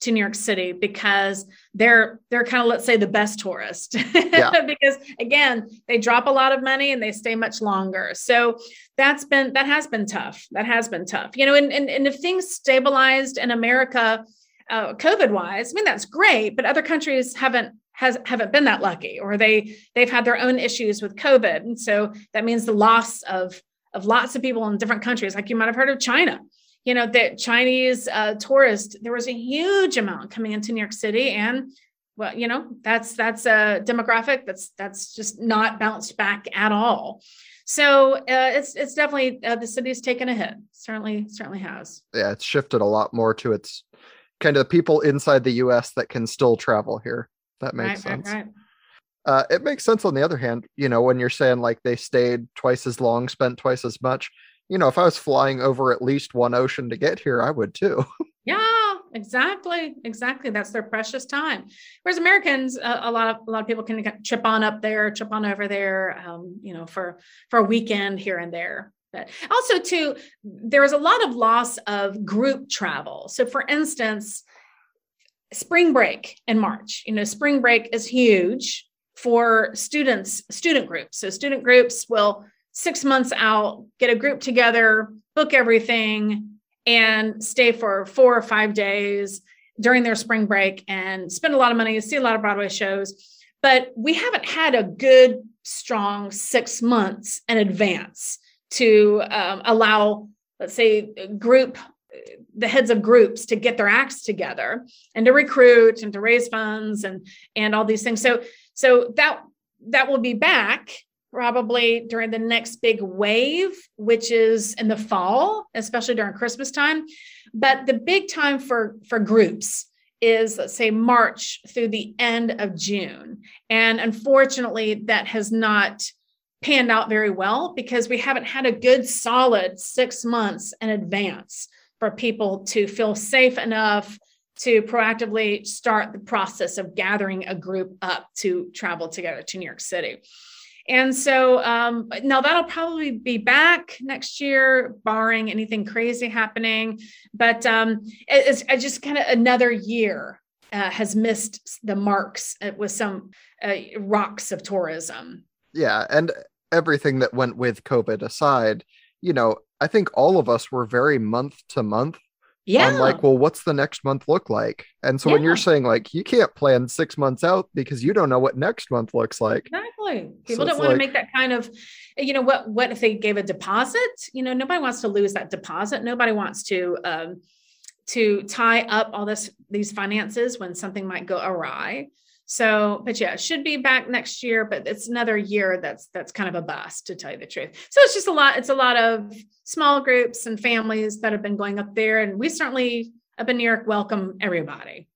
to New York City because they're they're kind of let's say the best tourist yeah. because again they drop a lot of money and they stay much longer so that's been that has been tough that has been tough you know and and, and if things stabilized in America uh, COVID wise I mean that's great but other countries haven't has haven't been that lucky or they they've had their own issues with COVID and so that means the loss of of lots of people in different countries like you might have heard of China you know, that Chinese uh, tourist, there was a huge amount coming into New York City, and well, you know, that's that's a demographic that's that's just not bounced back at all. So uh, it's it's definitely uh, the city's taken a hit. Certainly, certainly has. Yeah, it's shifted a lot more to its kind of the people inside the U.S. that can still travel here. That makes right, sense. Right, right. Uh, it makes sense on the other hand, you know, when you're saying like they stayed twice as long, spent twice as much you know, if I was flying over at least one ocean to get here, I would too. yeah, exactly, exactly. That's their precious time. Whereas Americans, uh, a lot of a lot of people can chip on up there, chip on over there, um, you know, for for a weekend here and there. But also, too, there is a lot of loss of group travel. So, for instance, spring break in March. You know, spring break is huge for students, student groups. So, student groups will six months out, get a group together, book everything, and stay for four or five days during their spring break and spend a lot of money, see a lot of Broadway shows. But we haven't had a good, strong six months in advance to um, allow, let's say, group the heads of groups to get their acts together and to recruit and to raise funds and and all these things so so that that will be back probably during the next big wave, which is in the fall, especially during Christmas time. But the big time for, for groups is, let's say, March through the end of June. And unfortunately, that has not panned out very well because we haven't had a good solid six months in advance for people to feel safe enough to proactively start the process of gathering a group up to travel together to New York City. And so um, now that'll probably be back next year, barring anything crazy happening. But um, it's, just kind of another year uh, has missed the marks uh, with some uh, rocks of tourism. Yeah. And everything that went with COVID aside, you know, I think all of us were very month to month yeah. I'm like, well, what's the next month look like? And so yeah. when you're saying like you can't plan six months out because you don't know what next month looks like. Exactly. People so don't want like, to make that kind of, you know, what what if they gave a deposit? You know, nobody wants to lose that deposit. Nobody wants to um to tie up all this these finances when something might go awry. So, but yeah, should be back next year, but it's another year that's that's kind of a bust to tell you the truth. So it's just a lot, it's a lot of small groups and families that have been going up there. And we certainly up in New York welcome everybody.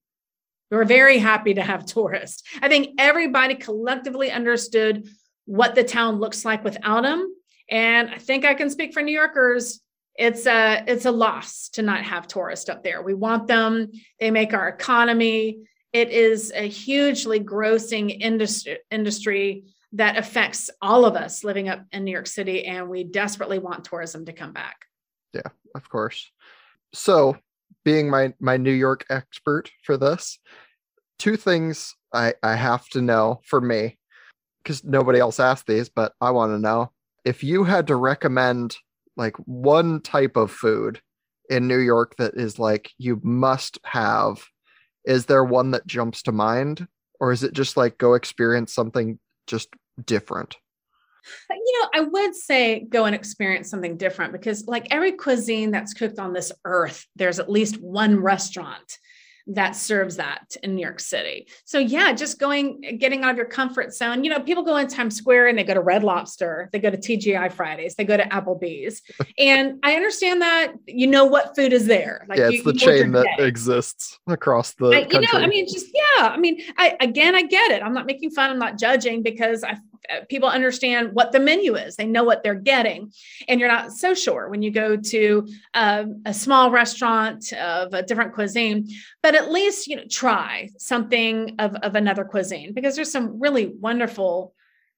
We're very happy to have tourists. I think everybody collectively understood what the town looks like without them. And I think I can speak for New Yorkers. It's a it's a loss to not have tourists up there. We want them. They make our economy it is a hugely grossing industry industry that affects all of us living up in New York City, and we desperately want tourism to come back. Yeah, of course. So, being my my New York expert for this, two things I I have to know for me because nobody else asked these, but I want to know if you had to recommend like one type of food in New York that is like you must have. Is there one that jumps to mind, or is it just like go experience something just different? Uh, you know, I would say go and experience something different because, like every cuisine that's cooked on this earth, there's at least one restaurant that serves that in New York City. So yeah, just going, getting out of your comfort zone. You know, people go in Times Square and they go to Red Lobster, they go to TGI Fridays, they go to Applebee's, and I understand that you know what food is there. Like yeah, it's you, the chain that day. exists across the I, You know, I mean, just yeah. I mean, I again, I get it. I'm not making fun. I'm not judging because I people understand what the menu is. They know what they're getting. And you're not so sure when you go to um, a small restaurant of a different cuisine but at least you know try something of, of another cuisine because there's some really wonderful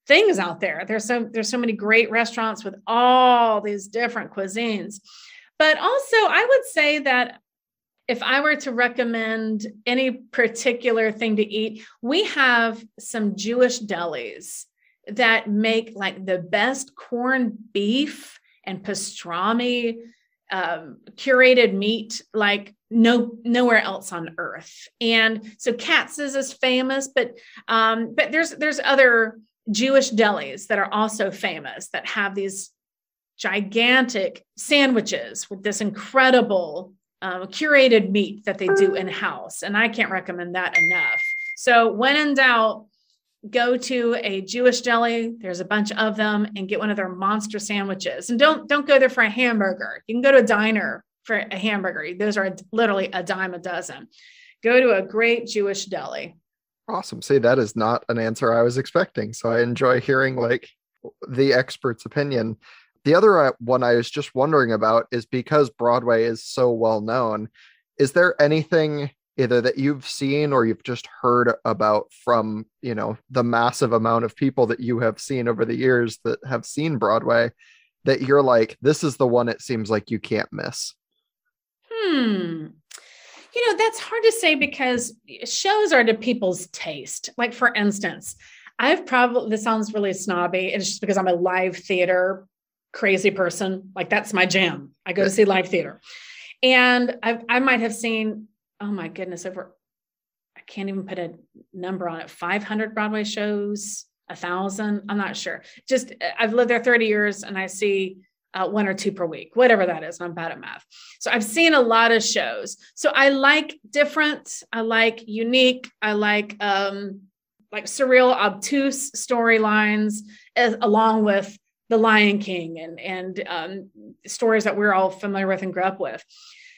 things out there. There's so there's so many great restaurants with all these different cuisines. But also i would say that if I were to recommend any particular thing to eat, we have some Jewish delis that make like the best corned beef and pastrami um, curated meat like no nowhere else on earth. And so katz's is famous but um but there's there's other jewish delis that are also famous that have these gigantic sandwiches with this incredible um, curated meat that they do in house and i can't recommend that enough. So when in doubt go to a Jewish deli, there's a bunch of them, and get one of their monster sandwiches. And don't don't go there for a hamburger. You can go to a diner for a hamburger. Those are literally a dime a dozen. Go to a great Jewish deli. Awesome. See, that is not an answer I was expecting. So I enjoy hearing like the expert's opinion. The other uh, one I was just wondering about is because Broadway is so well known, is there anything either that you've seen or you've just heard about from you know the massive amount of people that you have seen over the years that have seen broadway that you're like this is the one it seems like you can't miss. Hmm. You know that's hard to say because shows are to people's taste. Like for instance i've probably this sounds really snobby it's just because i'm a live theater crazy person like that's my jam. I go to see live theater. And I've, i might have seen oh my goodness, over, I can't even put a number on it, 500 Broadway shows, a thousand, I'm not sure. Just, uh, I've lived there 30 years and I see uh, one or two per week, whatever that is. I'm bad at math. So I've seen a lot of shows. So I like different, I like unique, I like, um, like surreal, obtuse storylines, along with the Lion King and and um, stories that we're all familiar with and grew up with.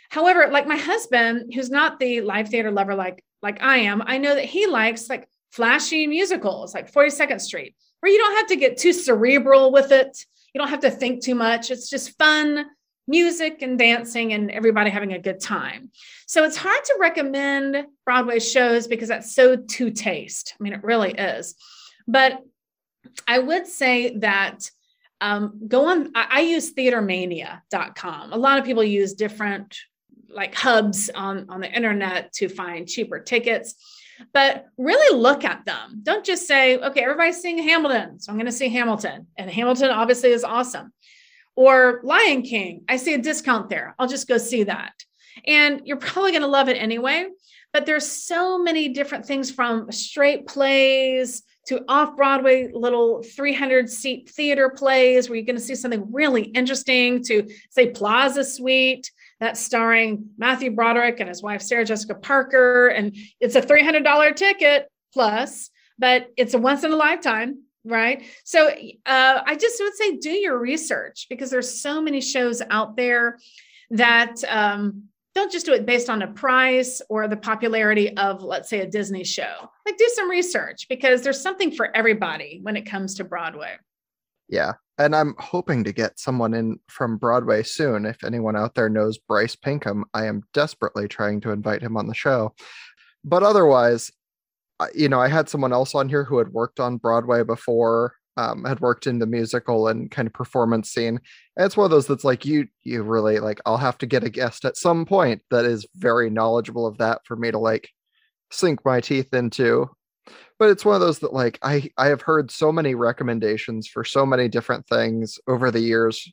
However, like my husband, who's not the live theater lover like like I am, I know that he likes like flashy musicals like 42nd Street, where you don't have to get too cerebral with it. You don't have to think too much. It's just fun music and dancing and everybody having a good time. So it's hard to recommend Broadway shows because that's so to taste. I mean, it really is. But I would say that um, go on, I, I use theatermania.com. A lot of people use different like hubs on, on the internet to find cheaper tickets but really look at them. Don't just say, okay, everybody's seeing Hamilton, so I'm going to see Hamilton. And Hamilton obviously is awesome. Or Lion King, I see a discount there. I'll just go see that. And you're probably going to love it anyway. But there's so many different things from straight plays to off Broadway little 300 seat theater plays where you're going to see something really interesting to say Plaza Suite that's starring Matthew Broderick and his wife, Sarah Jessica Parker. And it's a $300 ticket plus, but it's a once in a lifetime. Right. So uh, I just would say do your research because there's so many shows out there that um, don't just do it based on a price or the popularity of, let's say, a Disney show. Like do some research because there's something for everybody when it comes to Broadway. Yeah. And I'm hoping to get someone in from Broadway soon. If anyone out there knows Bryce Pinkham, I am desperately trying to invite him on the show. But otherwise, you know, I had someone else on here who had worked on Broadway before, um, had worked in the musical and kind of performance scene. And it's one of those that's like you you really like I'll have to get a guest at some point that is very knowledgeable of that for me to like sink my teeth into. But it's one of those that like I I have heard so many recommendations for so many different things over the years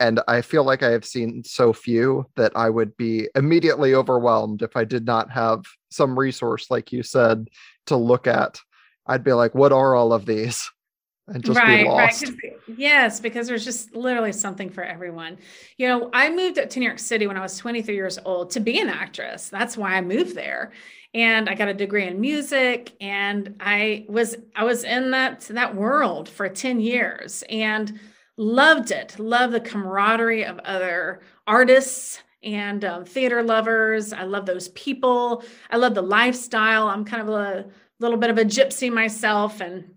and I feel like I have seen so few that I would be immediately overwhelmed if I did not have some resource like you said to look at. I'd be like, what are all of these? and just right, be lost. Right. Yes, because there's just literally something for everyone. You know, I moved up to New York City when I was 23 years old to be an actress. That's why I moved there. And I got a degree in music and I was I was in that that world for 10 years and loved it. Loved the camaraderie of other artists and um, theater lovers. I love those people. I love the lifestyle. I'm kind of a little bit of a gypsy myself and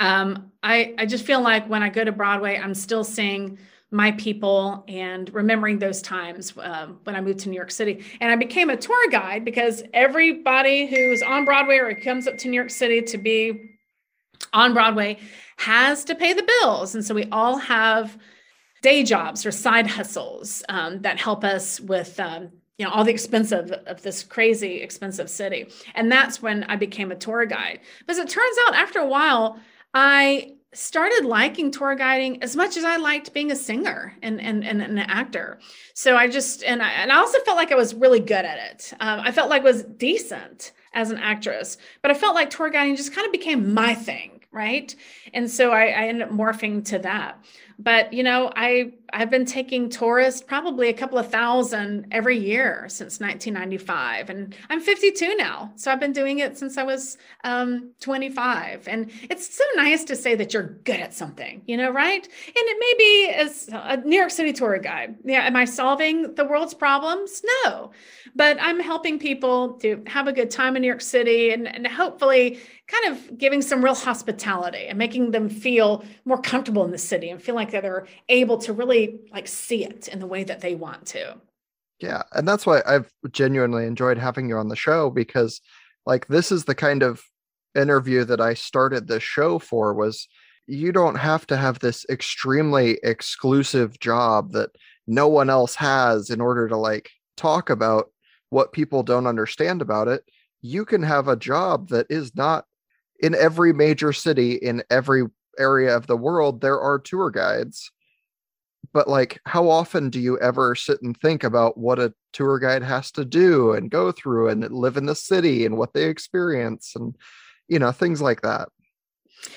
um, I, I just feel like when I go to Broadway, I'm still seeing my people and remembering those times uh, when I moved to New York City. And I became a tour guide because everybody who's on Broadway or comes up to New York City to be on Broadway has to pay the bills. And so we all have day jobs or side hustles um, that help us with um, you know all the expensive of this crazy expensive city and that's when i became a tour guide because it turns out after a while I started liking tour guiding as much as I liked being a singer and, and, and, an actor. So I just, and I, and I also felt like I was really good at it. Um, I felt like I was decent as an actress, but I felt like tour guiding just kind of became my thing. Right. And so I, I ended up morphing to that. But you know i i've been taking tourists probably a couple of thousand every year since 1995 and i'm 52 now so i've been doing it since i was um, 25 and it's so nice to say that you're good at something you know right? And it may be as a new york city tour guide. Yeah am i solving the world's problems? No. But i'm helping people to have a good time in new york city and, and hopefully kind of giving some real hospitality and making them feel more comfortable in the city and feel like they're able to really like see it in the way that they want to. Yeah, and that's why I've genuinely enjoyed having you on the show because like this is the kind of interview that I started the show for was you don't have to have this extremely exclusive job that no one else has in order to like talk about what people don't understand about it you can have a job that is not in every major city in every area of the world there are tour guides. But like how often do you ever sit and think about what a tour guide has to do and go through and live in the city and what they experience and you know things like that?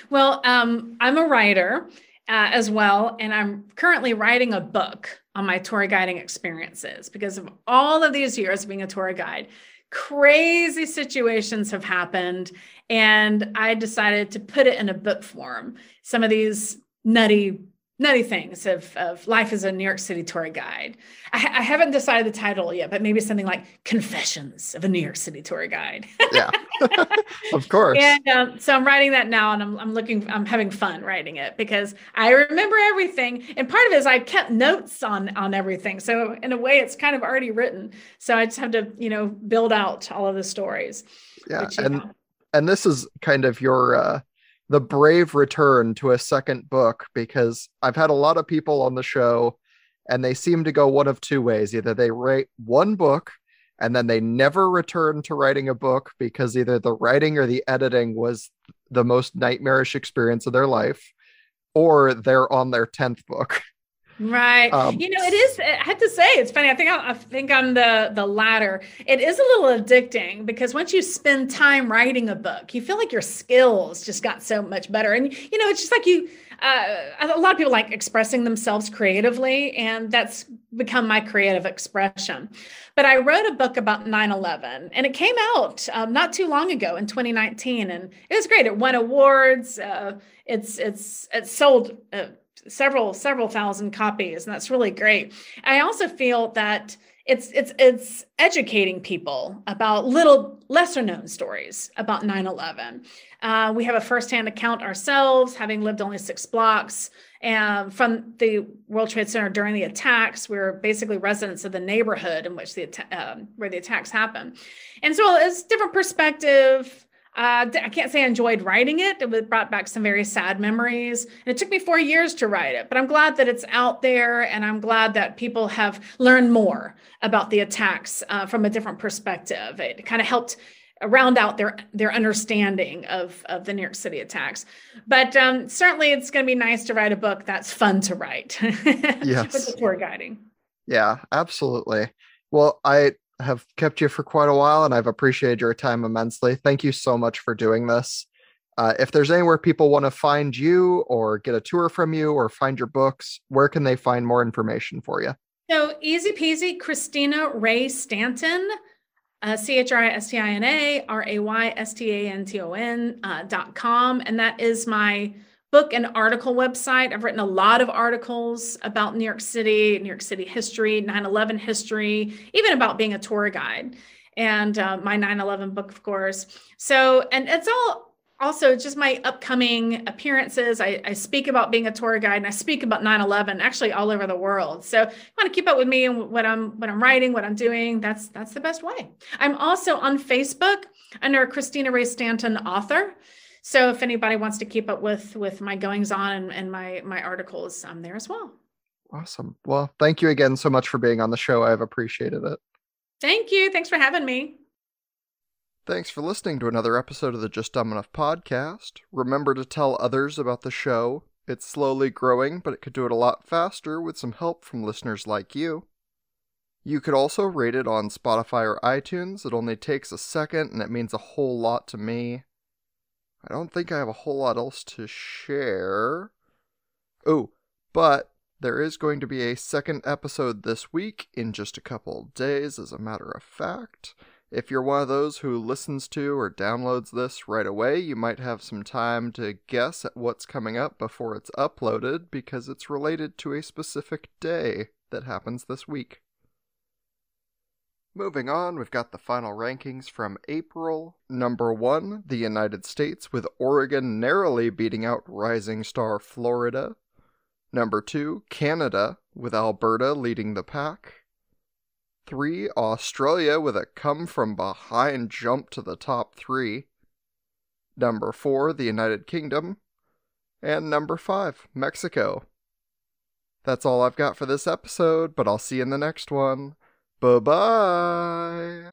Well um, i'm a writer uh, as well and i'm currently writing a book on my tour guiding experiences because of all of these years being a tour guide crazy situations have happened and i decided to put it in a book form. Some of these nutty nutty things of, of life as a New York City tour guide. I, I, haven't decided the title yet, but maybe something like Confessions of a New York City Tour Guide. yeah, of course. And um, so I'm writing that now, and I'm, I'm looking, I'm having fun writing it because I remember everything. And part of it is I kept notes on on everything. So in a way, it's kind of already written. So I just have to, you know, build out all of the stories. Yeah, which, and know. and this is kind of your. uh the brave return to a second book because I've had a lot of people on the show and they seem to go one of two ways. Either they write one book and then they never return to writing a book because either the writing or the editing was the most nightmarish experience of their life, or they're on their 10th book. Right. Um, you know, it is. I have to say, it's funny. I think I, I, think I'm the the latter. It is a little addicting because once you spend time writing a book, you feel like your skills just got so much better. And you know, it's just like you. Uh, a lot of people like expressing themselves creatively, and that's become my creative expression. But I wrote a book about 9 11, and it came out um, not too long ago in 2019, and it was great. It won awards. Uh, it's it's it sold. Uh, several several thousand copies and that's really great. I also feel that it's it's it's educating people about little lesser known stories about 9-11 uh, we have a firsthand account ourselves having lived only six blocks from the world trade center during the attacks we are basically residents of the neighborhood in which the uh, where the attacks happened and so it's different perspective uh, I can't say I enjoyed writing it. It brought back some very sad memories. And it took me four years to write it, but I'm glad that it's out there and I'm glad that people have learned more about the attacks uh, from a different perspective. It kind of helped round out their their understanding of of the New York City attacks. But um, certainly, it's going to be nice to write a book that's fun to write. yes, with the tour guiding. Yeah, absolutely. Well, I have kept you for quite a while, and I've appreciated your time immensely. Thank you so much for doing this. Uh, if there's anywhere people want to find you or get a tour from you or find your books, where can they find more information for you? So easy peasy, Christina Ray Stanton uh, C-H-R-I-S-T-I-N-A-R-A-Y-S-T-A-N-T-O-N uh, dot com. And that is my book and article website. I've written a lot of articles about New York City, New York City history, 9-11 history, even about being a tour guide and uh, my 9-11 book, of course. So, and it's all also just my upcoming appearances I, I, speak about being a tour guide and i speak about 9-11 actually all over the world so if you want to keep up with me and what i'm what i'm writing what i'm doing that's that's the best way i'm also on facebook under christina ray stanton author so if anybody wants to keep up with with my goings on and, and my my articles i'm there as well awesome well thank you again so much for being on the show i've appreciated it thank you thanks for having me Thanks for listening to another episode of the Just Dumb Enough podcast. Remember to tell others about the show. It's slowly growing, but it could do it a lot faster with some help from listeners like you. You could also rate it on Spotify or iTunes. It only takes a second and it means a whole lot to me. I don't think I have a whole lot else to share. Oh, but there is going to be a second episode this week in just a couple days, as a matter of fact. If you're one of those who listens to or downloads this right away, you might have some time to guess at what's coming up before it's uploaded because it's related to a specific day that happens this week. Moving on, we've got the final rankings from April. Number one, the United States, with Oregon narrowly beating out rising star Florida. Number two, Canada, with Alberta leading the pack. 3, Australia with a come from behind jump to the top 3. Number 4, the United Kingdom. And number 5, Mexico. That's all I've got for this episode, but I'll see you in the next one. Bye bye.